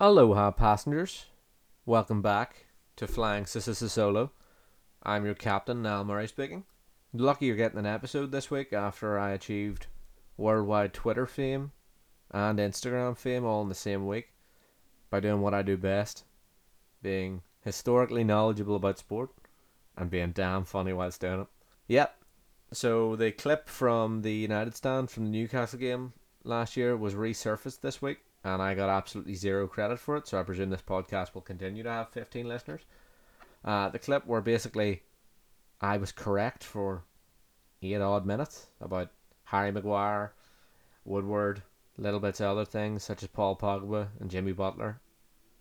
Aloha, passengers. Welcome back to Flying Solo. I'm your captain, Niall Murray speaking. Lucky you're getting an episode this week after I achieved worldwide Twitter fame and Instagram fame all in the same week by doing what I do best being historically knowledgeable about sport and being damn funny whilst doing it. Yep. So the clip from the United stand from the Newcastle game last year was resurfaced this week and I got absolutely zero credit for it. So I presume this podcast will continue to have 15 listeners. Uh, the clip where basically I was correct for eight odd minutes about Harry Maguire, Woodward, little bits of other things such as Paul Pogba and Jimmy Butler.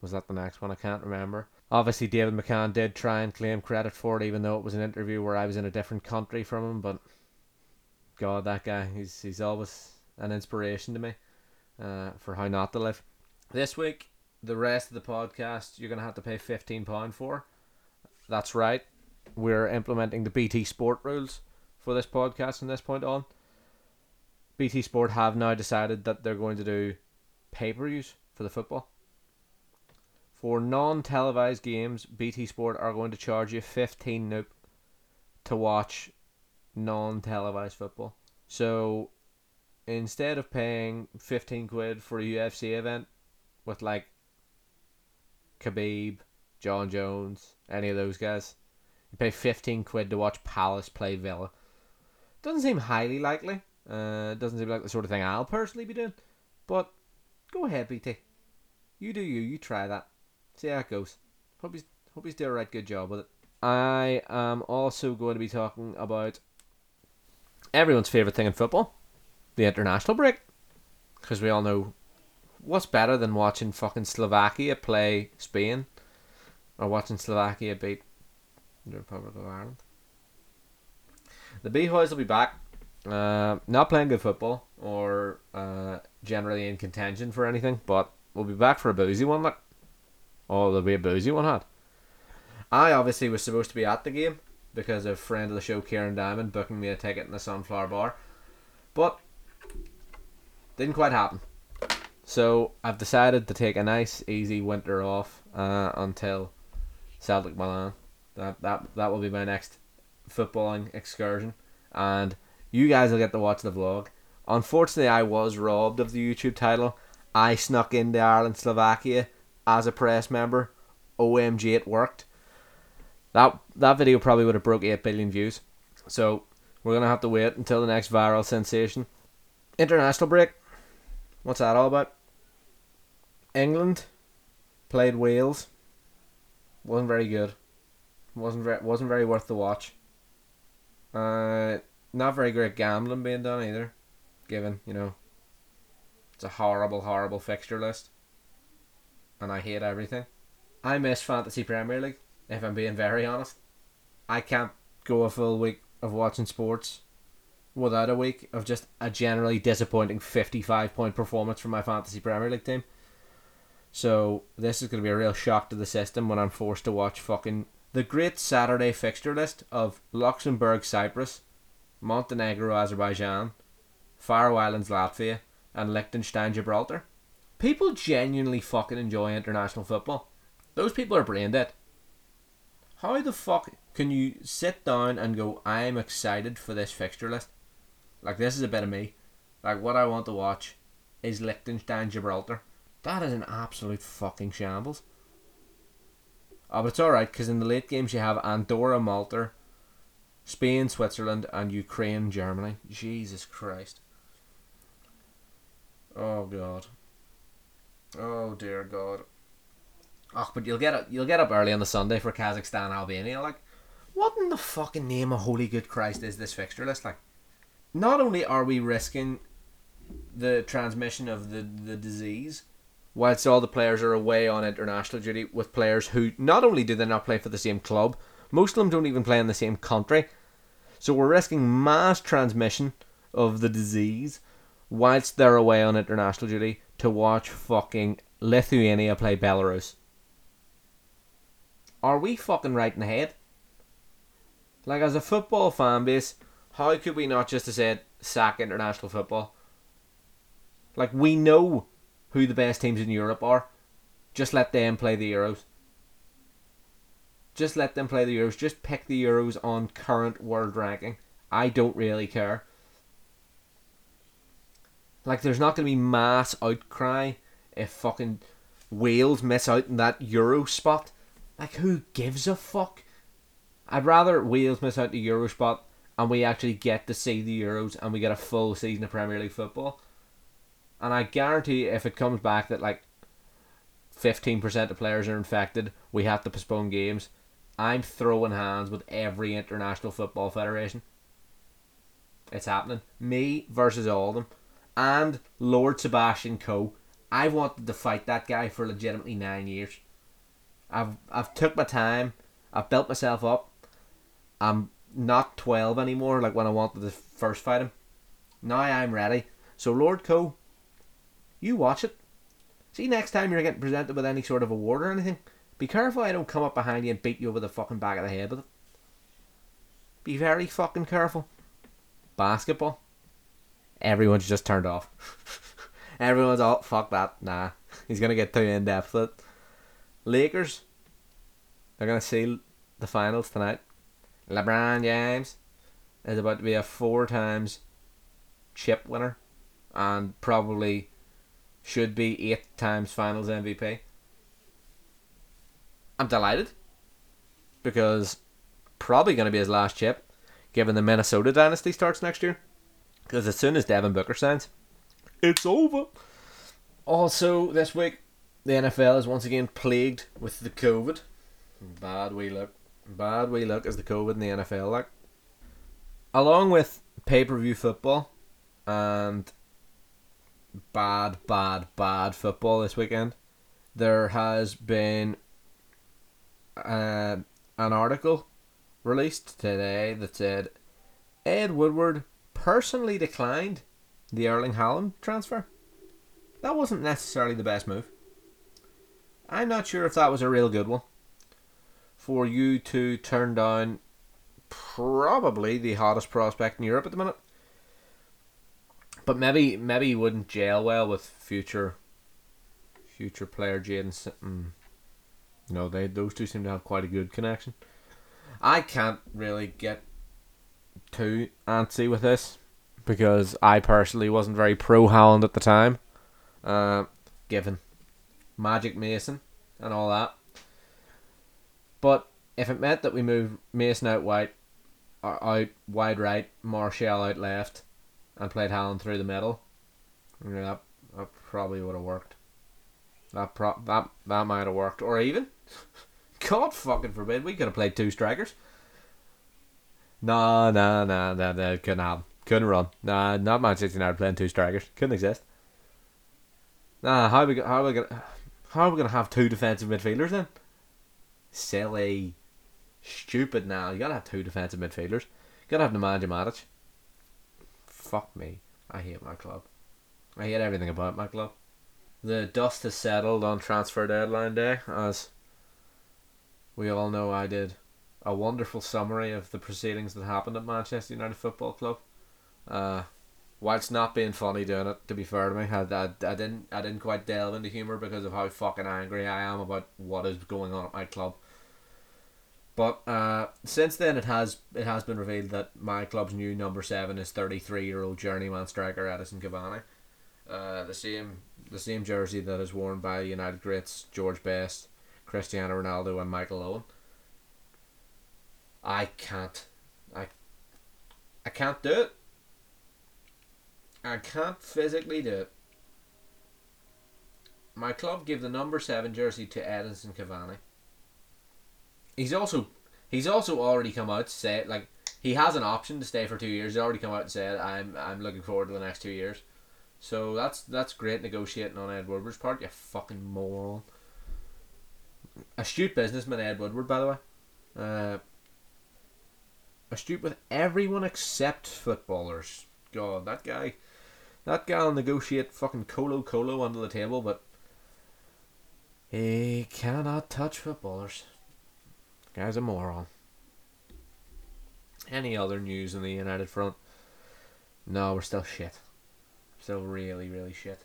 Was that the next one? I can't remember. Obviously, David McCann did try and claim credit for it, even though it was an interview where I was in a different country from him. But God, that guy, he's he's always an inspiration to me uh, for how not to live. This week, the rest of the podcast you're gonna have to pay fifteen pound for. That's right. We're implementing the BT Sport rules for this podcast from this point on. BT Sport have now decided that they're going to do pay per views for the football. For non televised games, BT Sport are going to charge you 15 noop to watch non televised football. So instead of paying 15 quid for a UFC event with like Khabib, Jon Jones, any of those guys, you pay 15 quid to watch Palace play Villa. Doesn't seem highly likely. Uh, doesn't seem like the sort of thing I'll personally be doing. But go ahead, BT. You do you. You try that. See how it goes. Hope he's, hope he's doing a right good job with it. I am also going to be talking about everyone's favourite thing in football the international break. Because we all know what's better than watching fucking Slovakia play Spain or watching Slovakia beat the Republic of Ireland. The B-Boys will be back. Uh, not playing good football or uh, generally in contention for anything, but we'll be back for a boozy one. Look, oh, there'll be a boozy one. Had I obviously was supposed to be at the game because of friend of the show Karen Diamond booking me a ticket in the Sunflower Bar, but didn't quite happen. So I've decided to take a nice, easy winter off uh, until Celtic Milan. That that that will be my next footballing excursion, and you guys will get to watch the vlog. Unfortunately, I was robbed of the YouTube title. I snuck into Ireland Slovakia as a press member. OMG, it worked. That that video probably would have broke eight billion views. So we're gonna have to wait until the next viral sensation. International break. What's that all about? England played Wales. wasn't very good. wasn't very wasn't very worth the watch. Uh, not very great gambling being done either, given you know. It's a horrible, horrible fixture list, and I hate everything. I miss fantasy Premier League. If I'm being very honest, I can't go a full week of watching sports without a week of just a generally disappointing 55 point performance from my fantasy Premier League team. So this is going to be a real shock to the system when I'm forced to watch fucking the great Saturday fixture list of Luxembourg, Cyprus, Montenegro, Azerbaijan, Faroe Islands, Latvia, and Liechtenstein, Gibraltar. People genuinely fucking enjoy international football. Those people are brain dead. How the fuck can you sit down and go, I'm excited for this fixture list? Like this is a bit of me. Like what I want to watch is Liechtenstein Gibraltar. That is an absolute fucking shambles. Oh, but it's alright because in the late games you have Andorra, Malta, Spain, Switzerland, and Ukraine, Germany. Jesus Christ. Oh God. Oh dear God. Oh, but you'll get up, you'll get up early on the Sunday for Kazakhstan, Albania. Like, what in the fucking name of holy good Christ is this fixture list like? Not only are we risking the transmission of the, the disease, whilst all the players are away on international duty with players who not only do they not play for the same club, most of them don't even play in the same country. So we're risking mass transmission of the disease whilst they're away on international duty to watch fucking Lithuania play Belarus. Are we fucking right in the head? Like as a football fan base, how could we not just have said sack international football? Like we know who the best teams in Europe are. Just let them play the Euros. Just let them play the Euros. Just pick the Euros on current world ranking. I don't really care. Like, there's not going to be mass outcry if fucking Wales miss out in that Euro spot. Like, who gives a fuck? I'd rather Wales miss out the Euro spot and we actually get to see the Euros and we get a full season of Premier League football. And I guarantee if it comes back that like 15% of players are infected, we have to postpone games. I'm throwing hands with every international football federation. It's happening. Me versus all of them. And Lord Sebastian Coe. I wanted to fight that guy for legitimately nine years. I've I've took my time. I've built myself up. I'm not twelve anymore, like when I wanted to first fight him. Now I'm ready. So Lord Coe, you watch it. See next time you're getting presented with any sort of award or anything, be careful I don't come up behind you and beat you over the fucking back of the head with it. Be very fucking careful. Basketball. Everyone's just turned off. Everyone's all fuck that. Nah. He's gonna get too in depth with it. Lakers. They're gonna seal the finals tonight. LeBron James is about to be a four times chip winner and probably should be eight times finals MVP. I'm delighted because probably going to be his last chip given the Minnesota dynasty starts next year. Because as soon as Devin Booker signs, it's over. Also, this week, the NFL is once again plagued with the COVID. Bad we look. Bad we look as the COVID in the NFL like. Along with pay per view football and bad, bad, bad football this weekend, there has been uh, an article released today that said Ed Woodward personally declined the Erling Haaland transfer. That wasn't necessarily the best move. I'm not sure if that was a real good one. For you to turn down probably the hottest prospect in Europe at the minute. But maybe maybe he wouldn't gel well with future future player Jaden. Mm, no, they those two seem to have quite a good connection. I can't really get too antsy with this because I personally wasn't very pro Haaland at the time, uh, given Magic Mason and all that. But if it meant that we moved Mason out wide, uh, out wide right, Martial out left, and played Haaland through the middle, yeah, that, that probably would have worked. That pro- that that might have worked, or even, God fucking forbid, we could have played two strikers. No, no, no, no, no, couldn't happen. Couldn't run. Nah, not Manchester United playing two strikers. Couldn't exist. Nah, how are we how are we gonna how are we gonna have two defensive midfielders then? Silly, stupid. Now you gotta have two defensive midfielders. You gotta have Nemanja Matic. Fuck me. I hate my club. I hate everything about my club. The dust has settled on transfer deadline day, as we all know I did a wonderful summary of the proceedings that happened at Manchester United Football Club. Uh, whilst not being funny doing it, to be fair to me, I, I, I didn't I didn't quite delve into humour because of how fucking angry I am about what is going on at my club. But uh, since then, it has it has been revealed that my club's new number seven is thirty three year old journeyman striker Edinson Cavani, uh, the same the same jersey that is worn by United greats George Best, Cristiano Ronaldo, and Michael Owen. I can't, I, I can't do it. I can't physically do it. My club gave the number seven jersey to Edinson Cavani. He's also he's also already come out to say like he has an option to stay for two years. He's already come out and said I'm I'm looking forward to the next two years. So that's that's great negotiating on Ed Woodward's part. You fucking moron. Astute businessman Ed Woodward, by the way. Uh, astute with everyone except footballers. God, that guy, that guy will negotiate fucking colo colo under the table, but he cannot touch footballers. Guy's a moron. Any other news on the United front? No, we're still shit. Still really, really shit.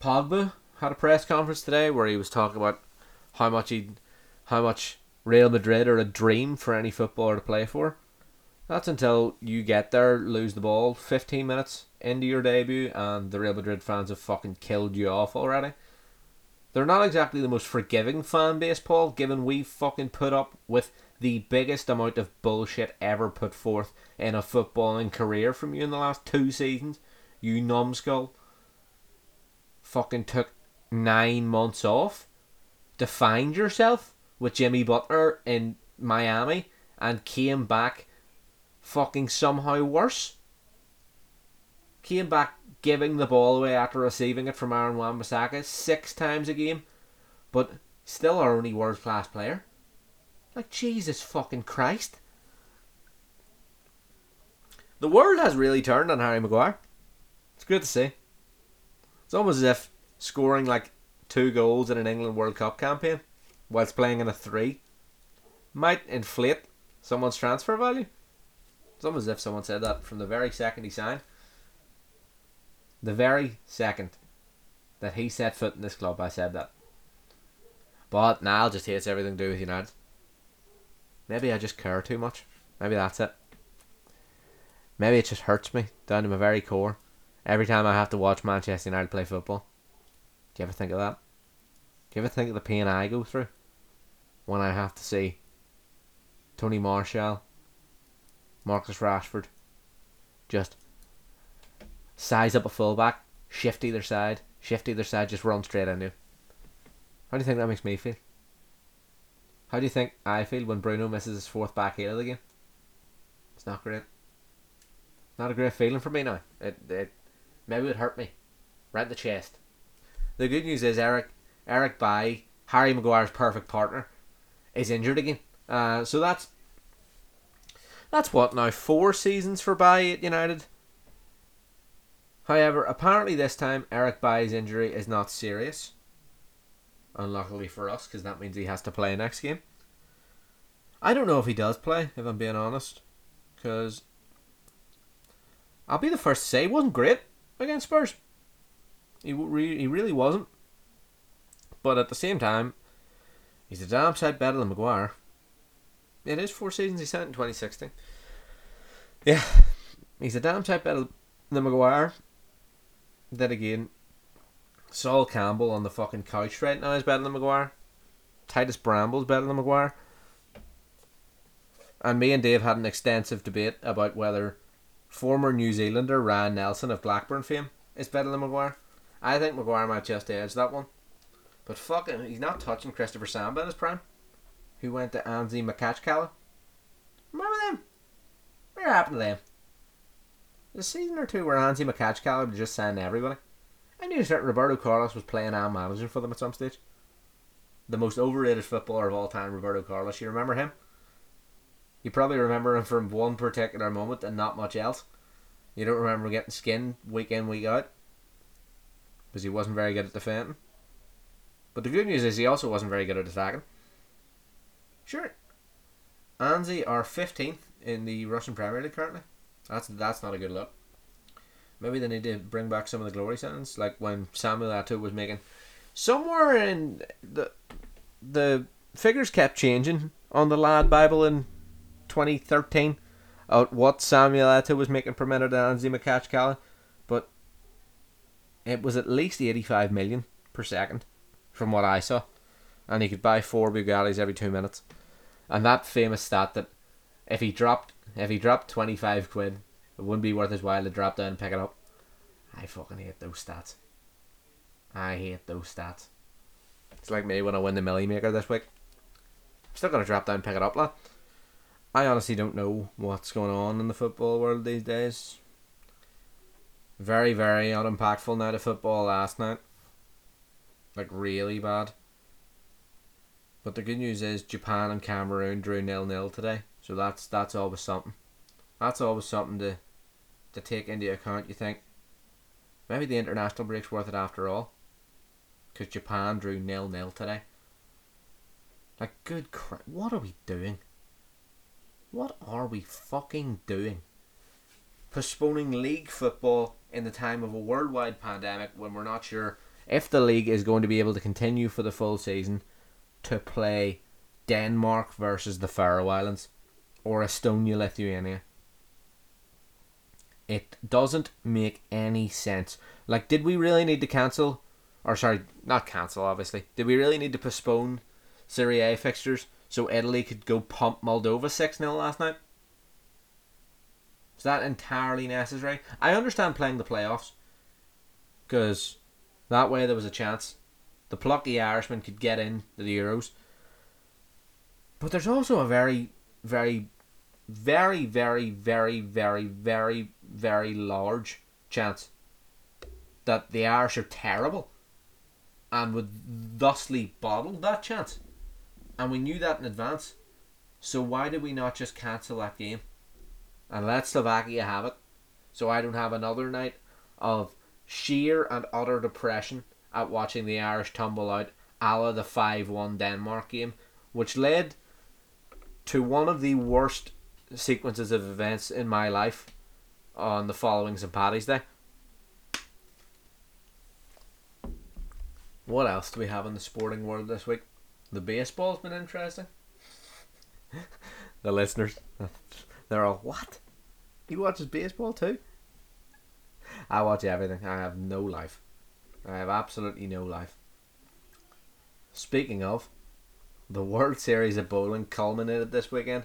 Pogba had a press conference today where he was talking about how much he, how much Real Madrid are a dream for any footballer to play for. That's until you get there, lose the ball 15 minutes into your debut, and the Real Madrid fans have fucking killed you off already. They're not exactly the most forgiving fan base, Paul, given we fucking put up with the biggest amount of bullshit ever put forth in a footballing career from you in the last two seasons. You numbskull. Fucking took nine months off to find yourself with Jimmy Butler in Miami and came back fucking somehow worse. Came back giving the ball away after receiving it from Aaron Wan-Bissaka six times a game, but still our only world class player. Like Jesus fucking Christ. The world has really turned on Harry Maguire. It's good to see. It's almost as if scoring like two goals in an England World Cup campaign whilst playing in a three might inflate someone's transfer value. It's almost as if someone said that from the very second he signed. The very second that he set foot in this club, I said that. But Niall just hates everything to do with United. Maybe I just care too much. Maybe that's it. Maybe it just hurts me down to my very core every time I have to watch Manchester United play football. Do you ever think of that? Do you ever think of the pain I go through when I have to see Tony Martial, Marcus Rashford just size up a fullback, shift either side, shift either side, just run straight into. Him. How do you think that makes me feel? How do you think I feel when Bruno misses his fourth back heel of the game? It's not great. Not a great feeling for me now. It, it maybe it hurt me, right in the chest. The good news is Eric Eric Bailly, Harry Maguire's perfect partner, is injured again. Uh, so that's that's what now four seasons for Bailly at United. However, apparently this time Eric Bailly's injury is not serious. Unluckily for us, because that means he has to play next game. I don't know if he does play, if I'm being honest, because I'll be the first to say he wasn't great against Spurs. He re- he really wasn't. But at the same time, he's a damn sight better than Maguire. It is four seasons he sent in 2016. Yeah, he's a damn sight better than Maguire. Then again, Sol Campbell on the fucking couch right now is better than Maguire. Titus Bramble's better than Maguire. And me and Dave had an extensive debate about whether former New Zealander Ryan Nelsen of Blackburn fame is better than Maguire. I think Maguire might just edge that one. But fucking, he's not touching Christopher Samba in his prime, who went to Anzhi Makhachkala. Remember them? What happened to them? The season or two where Anzhi Makhachkala would just sign everybody. I knew that Roberto Carlos was playing and managing for them at some stage. The most overrated footballer of all time, Roberto Carlos. You remember him? You probably remember him from one particular moment and not much else. You don't remember getting skinned week in, week out because he wasn't very good at defending. But the good news is he also wasn't very good at attacking. Sure. Anzhi are 15th in the Russian Premier League currently. That's that's not a good look. Maybe they need to bring back some of the glory sounds, like when Samuel Eto'o was making. Somewhere in the the figures kept changing on the lad Bible in 2013 out what Samuel Eto'o was making per minute and Anzhi but it was at least 85 million per second from what I saw. And he could buy four Bugattis every two minutes. And that famous stat that if he dropped if he dropped 25 quid, it wouldn't be worth his while to drop down and pick it up. I fucking hate those stats. I hate those stats. It's like me when I win the Millie Maker this week. I'm still gonna drop down and pick it up, lad. I honestly don't know what's going on in the football world these days. Very, very unimpactful night of football last night. Like, really bad. But the good news is Japan and Cameroon drew nil nil today. So that's that's always something. That's always something to to take into account, you think. Maybe the international break's worth it after all. Because Japan drew nil nil today. Like, good crap. What are we doing? What are we fucking doing? Postponing league football in the time of a worldwide pandemic when we're not sure if the league is going to be able to continue for the full season to play Denmark versus the Faroe Islands or Estonia, Lithuania. It doesn't make any sense. Like, did we really need to cancel? Or, sorry, not cancel, obviously. Did we really need to postpone Serie A fixtures so Italy could go pump Moldova 6 0 last night? Is that entirely necessary? I understand playing the playoffs because that way there was a chance the plucky Irishman could get in to the Euros. But there's also a very, very, very, very, very, very, very, very large chance that the Irish are terrible and would thusly bottle that chance. And we knew that in advance. So why did we not just cancel that game? And let Slovakia have it. So I don't have another night of sheer and utter depression at watching the Irish tumble out a la the 5 1 Denmark game, which led to one of the worst sequences of events in my life on the following St. Paddy's Day. What else do we have in the sporting world this week? The baseball's been interesting. the listeners, they're all, what? He watches baseball too? I watch everything. I have no life. I have absolutely no life. Speaking of, the World Series of Bowling culminated this weekend.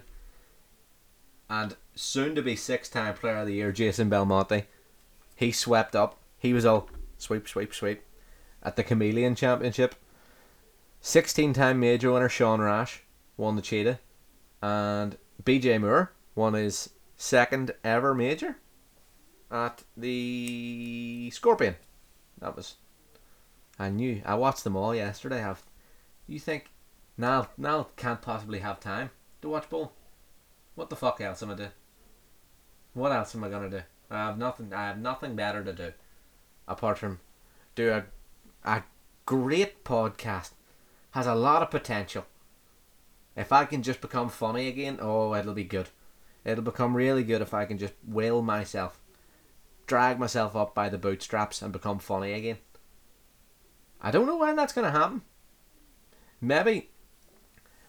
And soon to be six time player of the year, Jason Belmonte, he swept up. He was all sweep, sweep, sweep at the Chameleon Championship. 16 time major winner Sean Rash won the Cheetah. And BJ Moore won his second ever major at the Scorpion. That was. I knew. I watched them all yesterday. Have you think now? Now can't possibly have time to watch bowl. What the fuck else am I do? What else am I gonna do? I have nothing. I have nothing better to do, apart from do a a great podcast. Has a lot of potential. If I can just become funny again, oh, it'll be good. It'll become really good if I can just will myself drag myself up by the bootstraps and become funny again. I don't know when that's to happen. Maybe,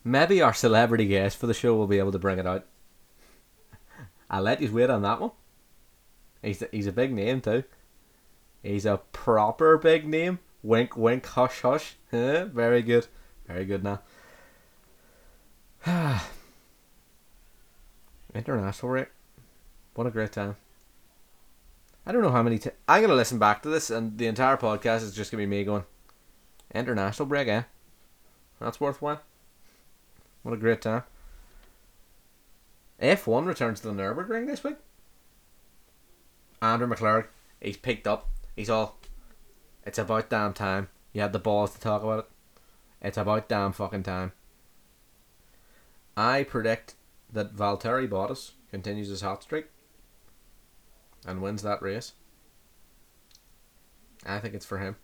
maybe our celebrity guest for the show will be able to bring it out. I'll let you wait on that one. He's a, he's a big name too. He's a proper big name. Wink, wink, hush, hush. Very good. Very good now. International rate. What a great time. I don't know how many. i I'm gonna listen back to this, and the entire podcast is just gonna be me going, "International break, eh? That's worthwhile. What a great time." F1 returns to the Nurburgring this week. Andrew McClurg, he's picked up. He's all. It's about damn time. You had the balls to talk about it. It's about damn fucking time. I predict that Valtteri Bottas continues his hot streak and wins that race. I think it's for him.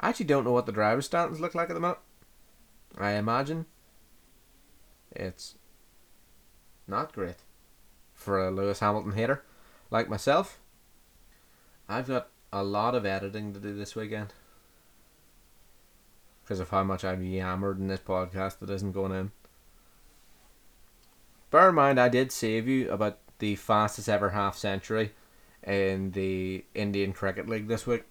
I actually don't know what the driver's standings look like at the moment. I imagine it's not great for a Lewis Hamilton hater like myself. I've got a lot of editing to do this weekend because of how much I've yammered in this podcast that isn't going in. Bear in mind, I did save you about the fastest ever half century in the Indian Cricket League this week.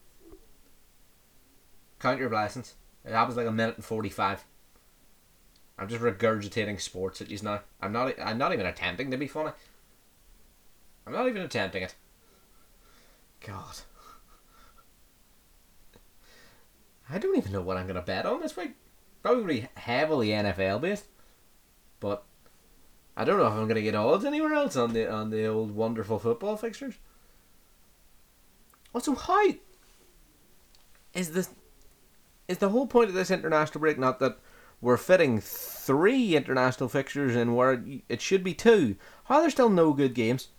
Count your blessings. It was like a minute and forty five. I'm just regurgitating sports at you now. I'm not. I'm not even attempting to be funny. I'm not even attempting it. God. I don't even know what I'm gonna bet on this week. Probably heavily NFL based, but I don't know if I'm gonna get odds anywhere else on the on the old wonderful football fixtures. Also, how is this? Is the whole point of this international break not that we're fitting three international fixtures in where it should be two? How are there still no good games?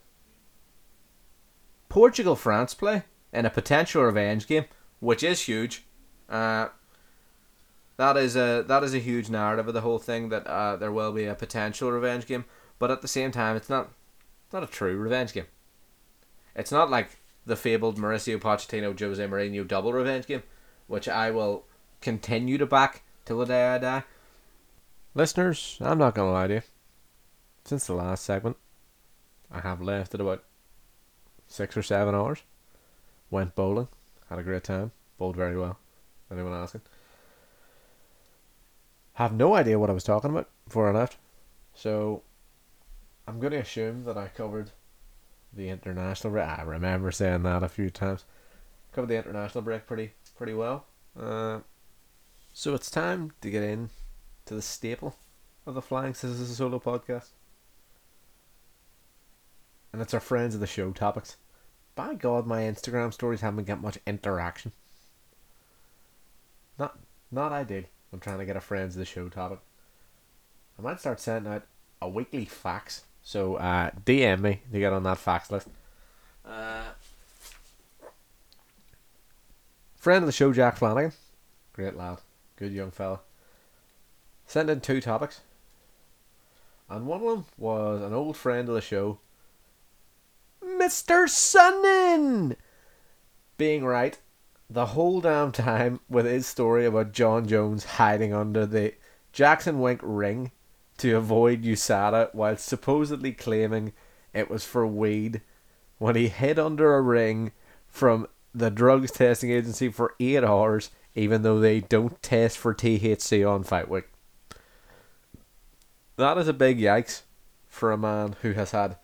Portugal France play in a potential revenge game, which is huge. Uh, that is a that is a huge narrative of the whole thing that uh, there will be a potential revenge game, but at the same time, it's not not a true revenge game. It's not like the fabled Mauricio Pochettino Jose Mourinho double revenge game, which I will continue to back till the day I die. Listeners, I'm not gonna lie to you. Since the last segment, I have left at about six or seven hours. Went bowling, had a great time, bowled very well. Anyone asking? Have no idea what I was talking about before I left. So I'm going to assume that I covered the international break. I remember saying that a few times. Covered the international break pretty pretty well. Uh, so it's time to get in to the staple of the Flying Scissors Solo podcast. And it's our friends of the show topics. By God, my Instagram stories haven't got much interaction. Not not ideal. I'm trying to get a friends of the show topic. I might start sending out a weekly fax. So uh, DM me to get on that fax list. Uh, friend of the show, Jack Flanagan. Great lad. Good young fella. Sent in two topics. And one of them was an old friend of the show, Mr. Sonnen! Being right the whole damn time with his story about Jon Jones hiding under the Jackson Wink ring to avoid USADA while supposedly claiming it was for weed when he hid under a ring from the drugs testing agency for eight hours, even though they don't test for THC on Fight Week. That is a big yikes for a man who has had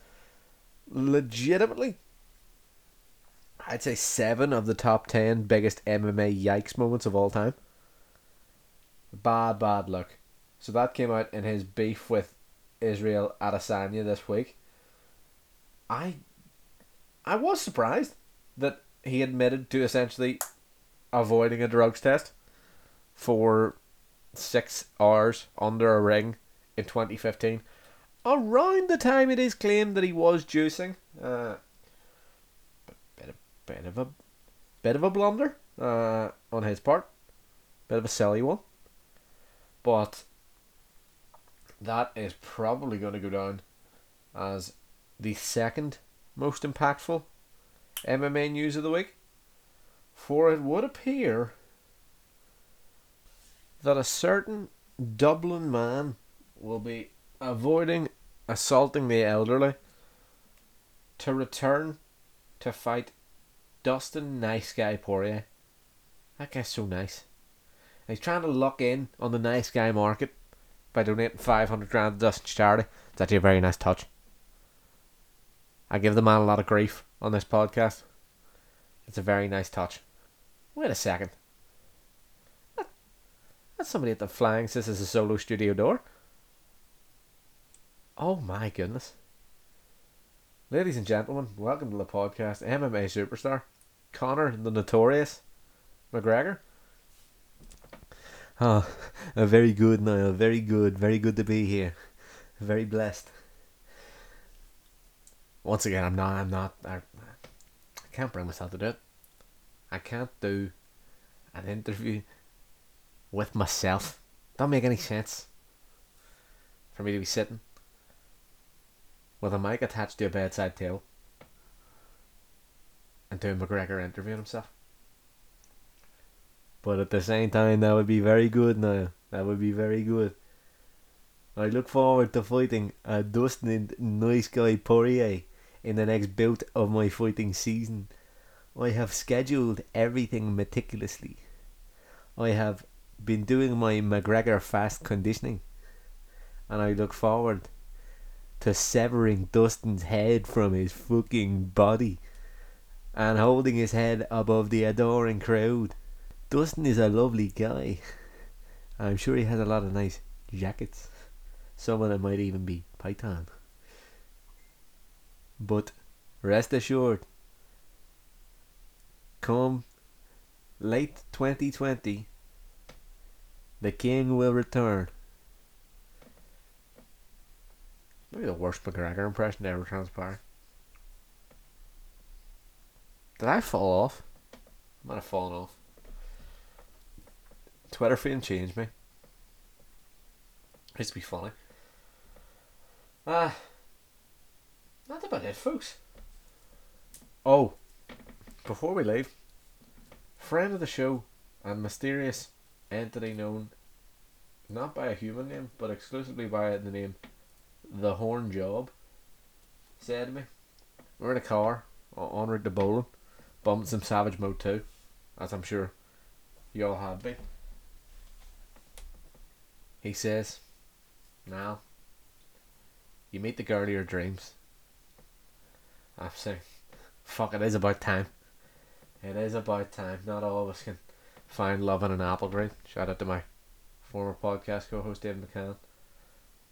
legitimately I'd say seven of the top ten biggest MMA yikes moments of all time. Bad, bad luck. So that came out in his beef with Israel Adesanya this week. I, I was surprised that he admitted to essentially avoiding a drugs test for six hours under a ring in 2015. Around the time it is claimed that he was juicing. Uh, bit of a bit of a blunder uh, on his part, bit of a silly one, but that is probably going to go down as the second most impactful MMA news of the week, for it would appear that a certain Dublin man will be avoiding assaulting the elderly to return to fight Dustin Nice Guy Poirier. That guy's so nice. He's trying to lock in on the nice guy market by donating 500 grand to Dustin's charity. It's actually a very nice touch. I give the man a lot of grief on this podcast. It's a very nice touch. Wait a second. that's somebody at the Flying Scissors a Solo studio door. Oh my goodness. Ladies and gentlemen, welcome to the podcast. MMA superstar Conor the Notorious McGregor. Oh, very good, Niall. Very good. Very good to be here. Very blessed. Once again, I'm not. I'm not. I, I can't bring myself to do it. I can't do an interview with myself. Don't make any sense for me to be sitting with a mic attached to a bedside table and doing McGregor interviewing himself. But at the same time, that would be very good now. That would be very good. I look forward to fighting a Dustin Nice Guy Poirier in the next bout of my fighting season. I have scheduled everything meticulously. I have been doing my McGregor fast conditioning, and I look forward to severing Dustin's head from his fucking body and holding his head above the adoring crowd. Dustin is a lovely guy. I'm sure he has a lot of nice jackets. Some of them might even be Python. But rest assured, come late 2020, the king will return Maybe the worst McGregor impression ever transpired. Did I fall off? I might have fallen off. Twitter fame changed me. It used to be funny. Ah, uh, that's about it, folks. Oh, before we leave, friend of the show and mysterious entity known not by a human name, but exclusively by the name The Horn Job, said to me, We're in a car en route to bowling, bumping some Savage Mode 2, as I'm sure you all have been. He says, Now, you meet the girl of your dreams. I'm saying, fuck, it is about time. It is about time. Not all of us can find love in an Applegreen. Shout out to my former podcast co-host David McCann.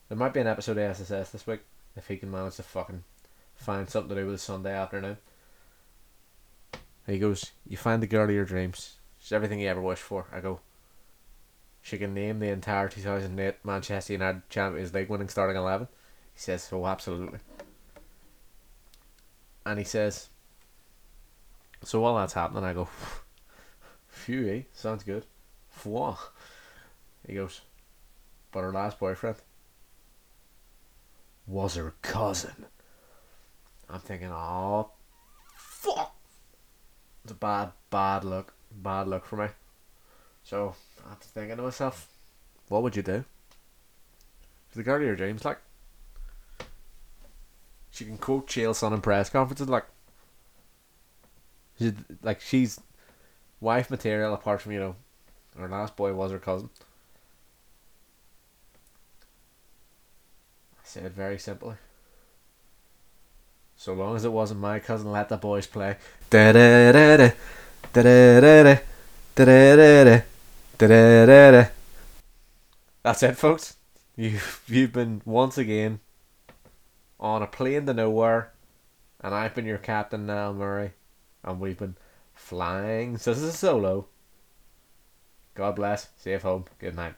There might be an episode of SSS this week if he can manage to fucking find something to do with a Sunday afternoon. He goes, You find the girl of your dreams. She's everything you ever wished for. I go, She can name the entire 2008 Manchester United Champions League winning starting 11. He says, Oh, absolutely. And he says, So while that's happening, I go, Phew, eh? Sounds good. Fwa. He goes, But her last boyfriend was her cousin. I'm thinking, Oh, fuck. It's a bad, bad look. Bad look for me. So, I'm thinking to myself, What would you do? If the girl of your dreams, like, she can quote Chael Sonnen in press conferences, like, she's, like, she's wife material apart from, you know, her last boy was her cousin. said very simply. So long as it wasn't my cousin, let the boys play. That's it, folks. You you've been once again on a plane to nowhere, and I've been your captain now, Murray, and we've been flying. So this is a solo. God bless. Safe home. Good night.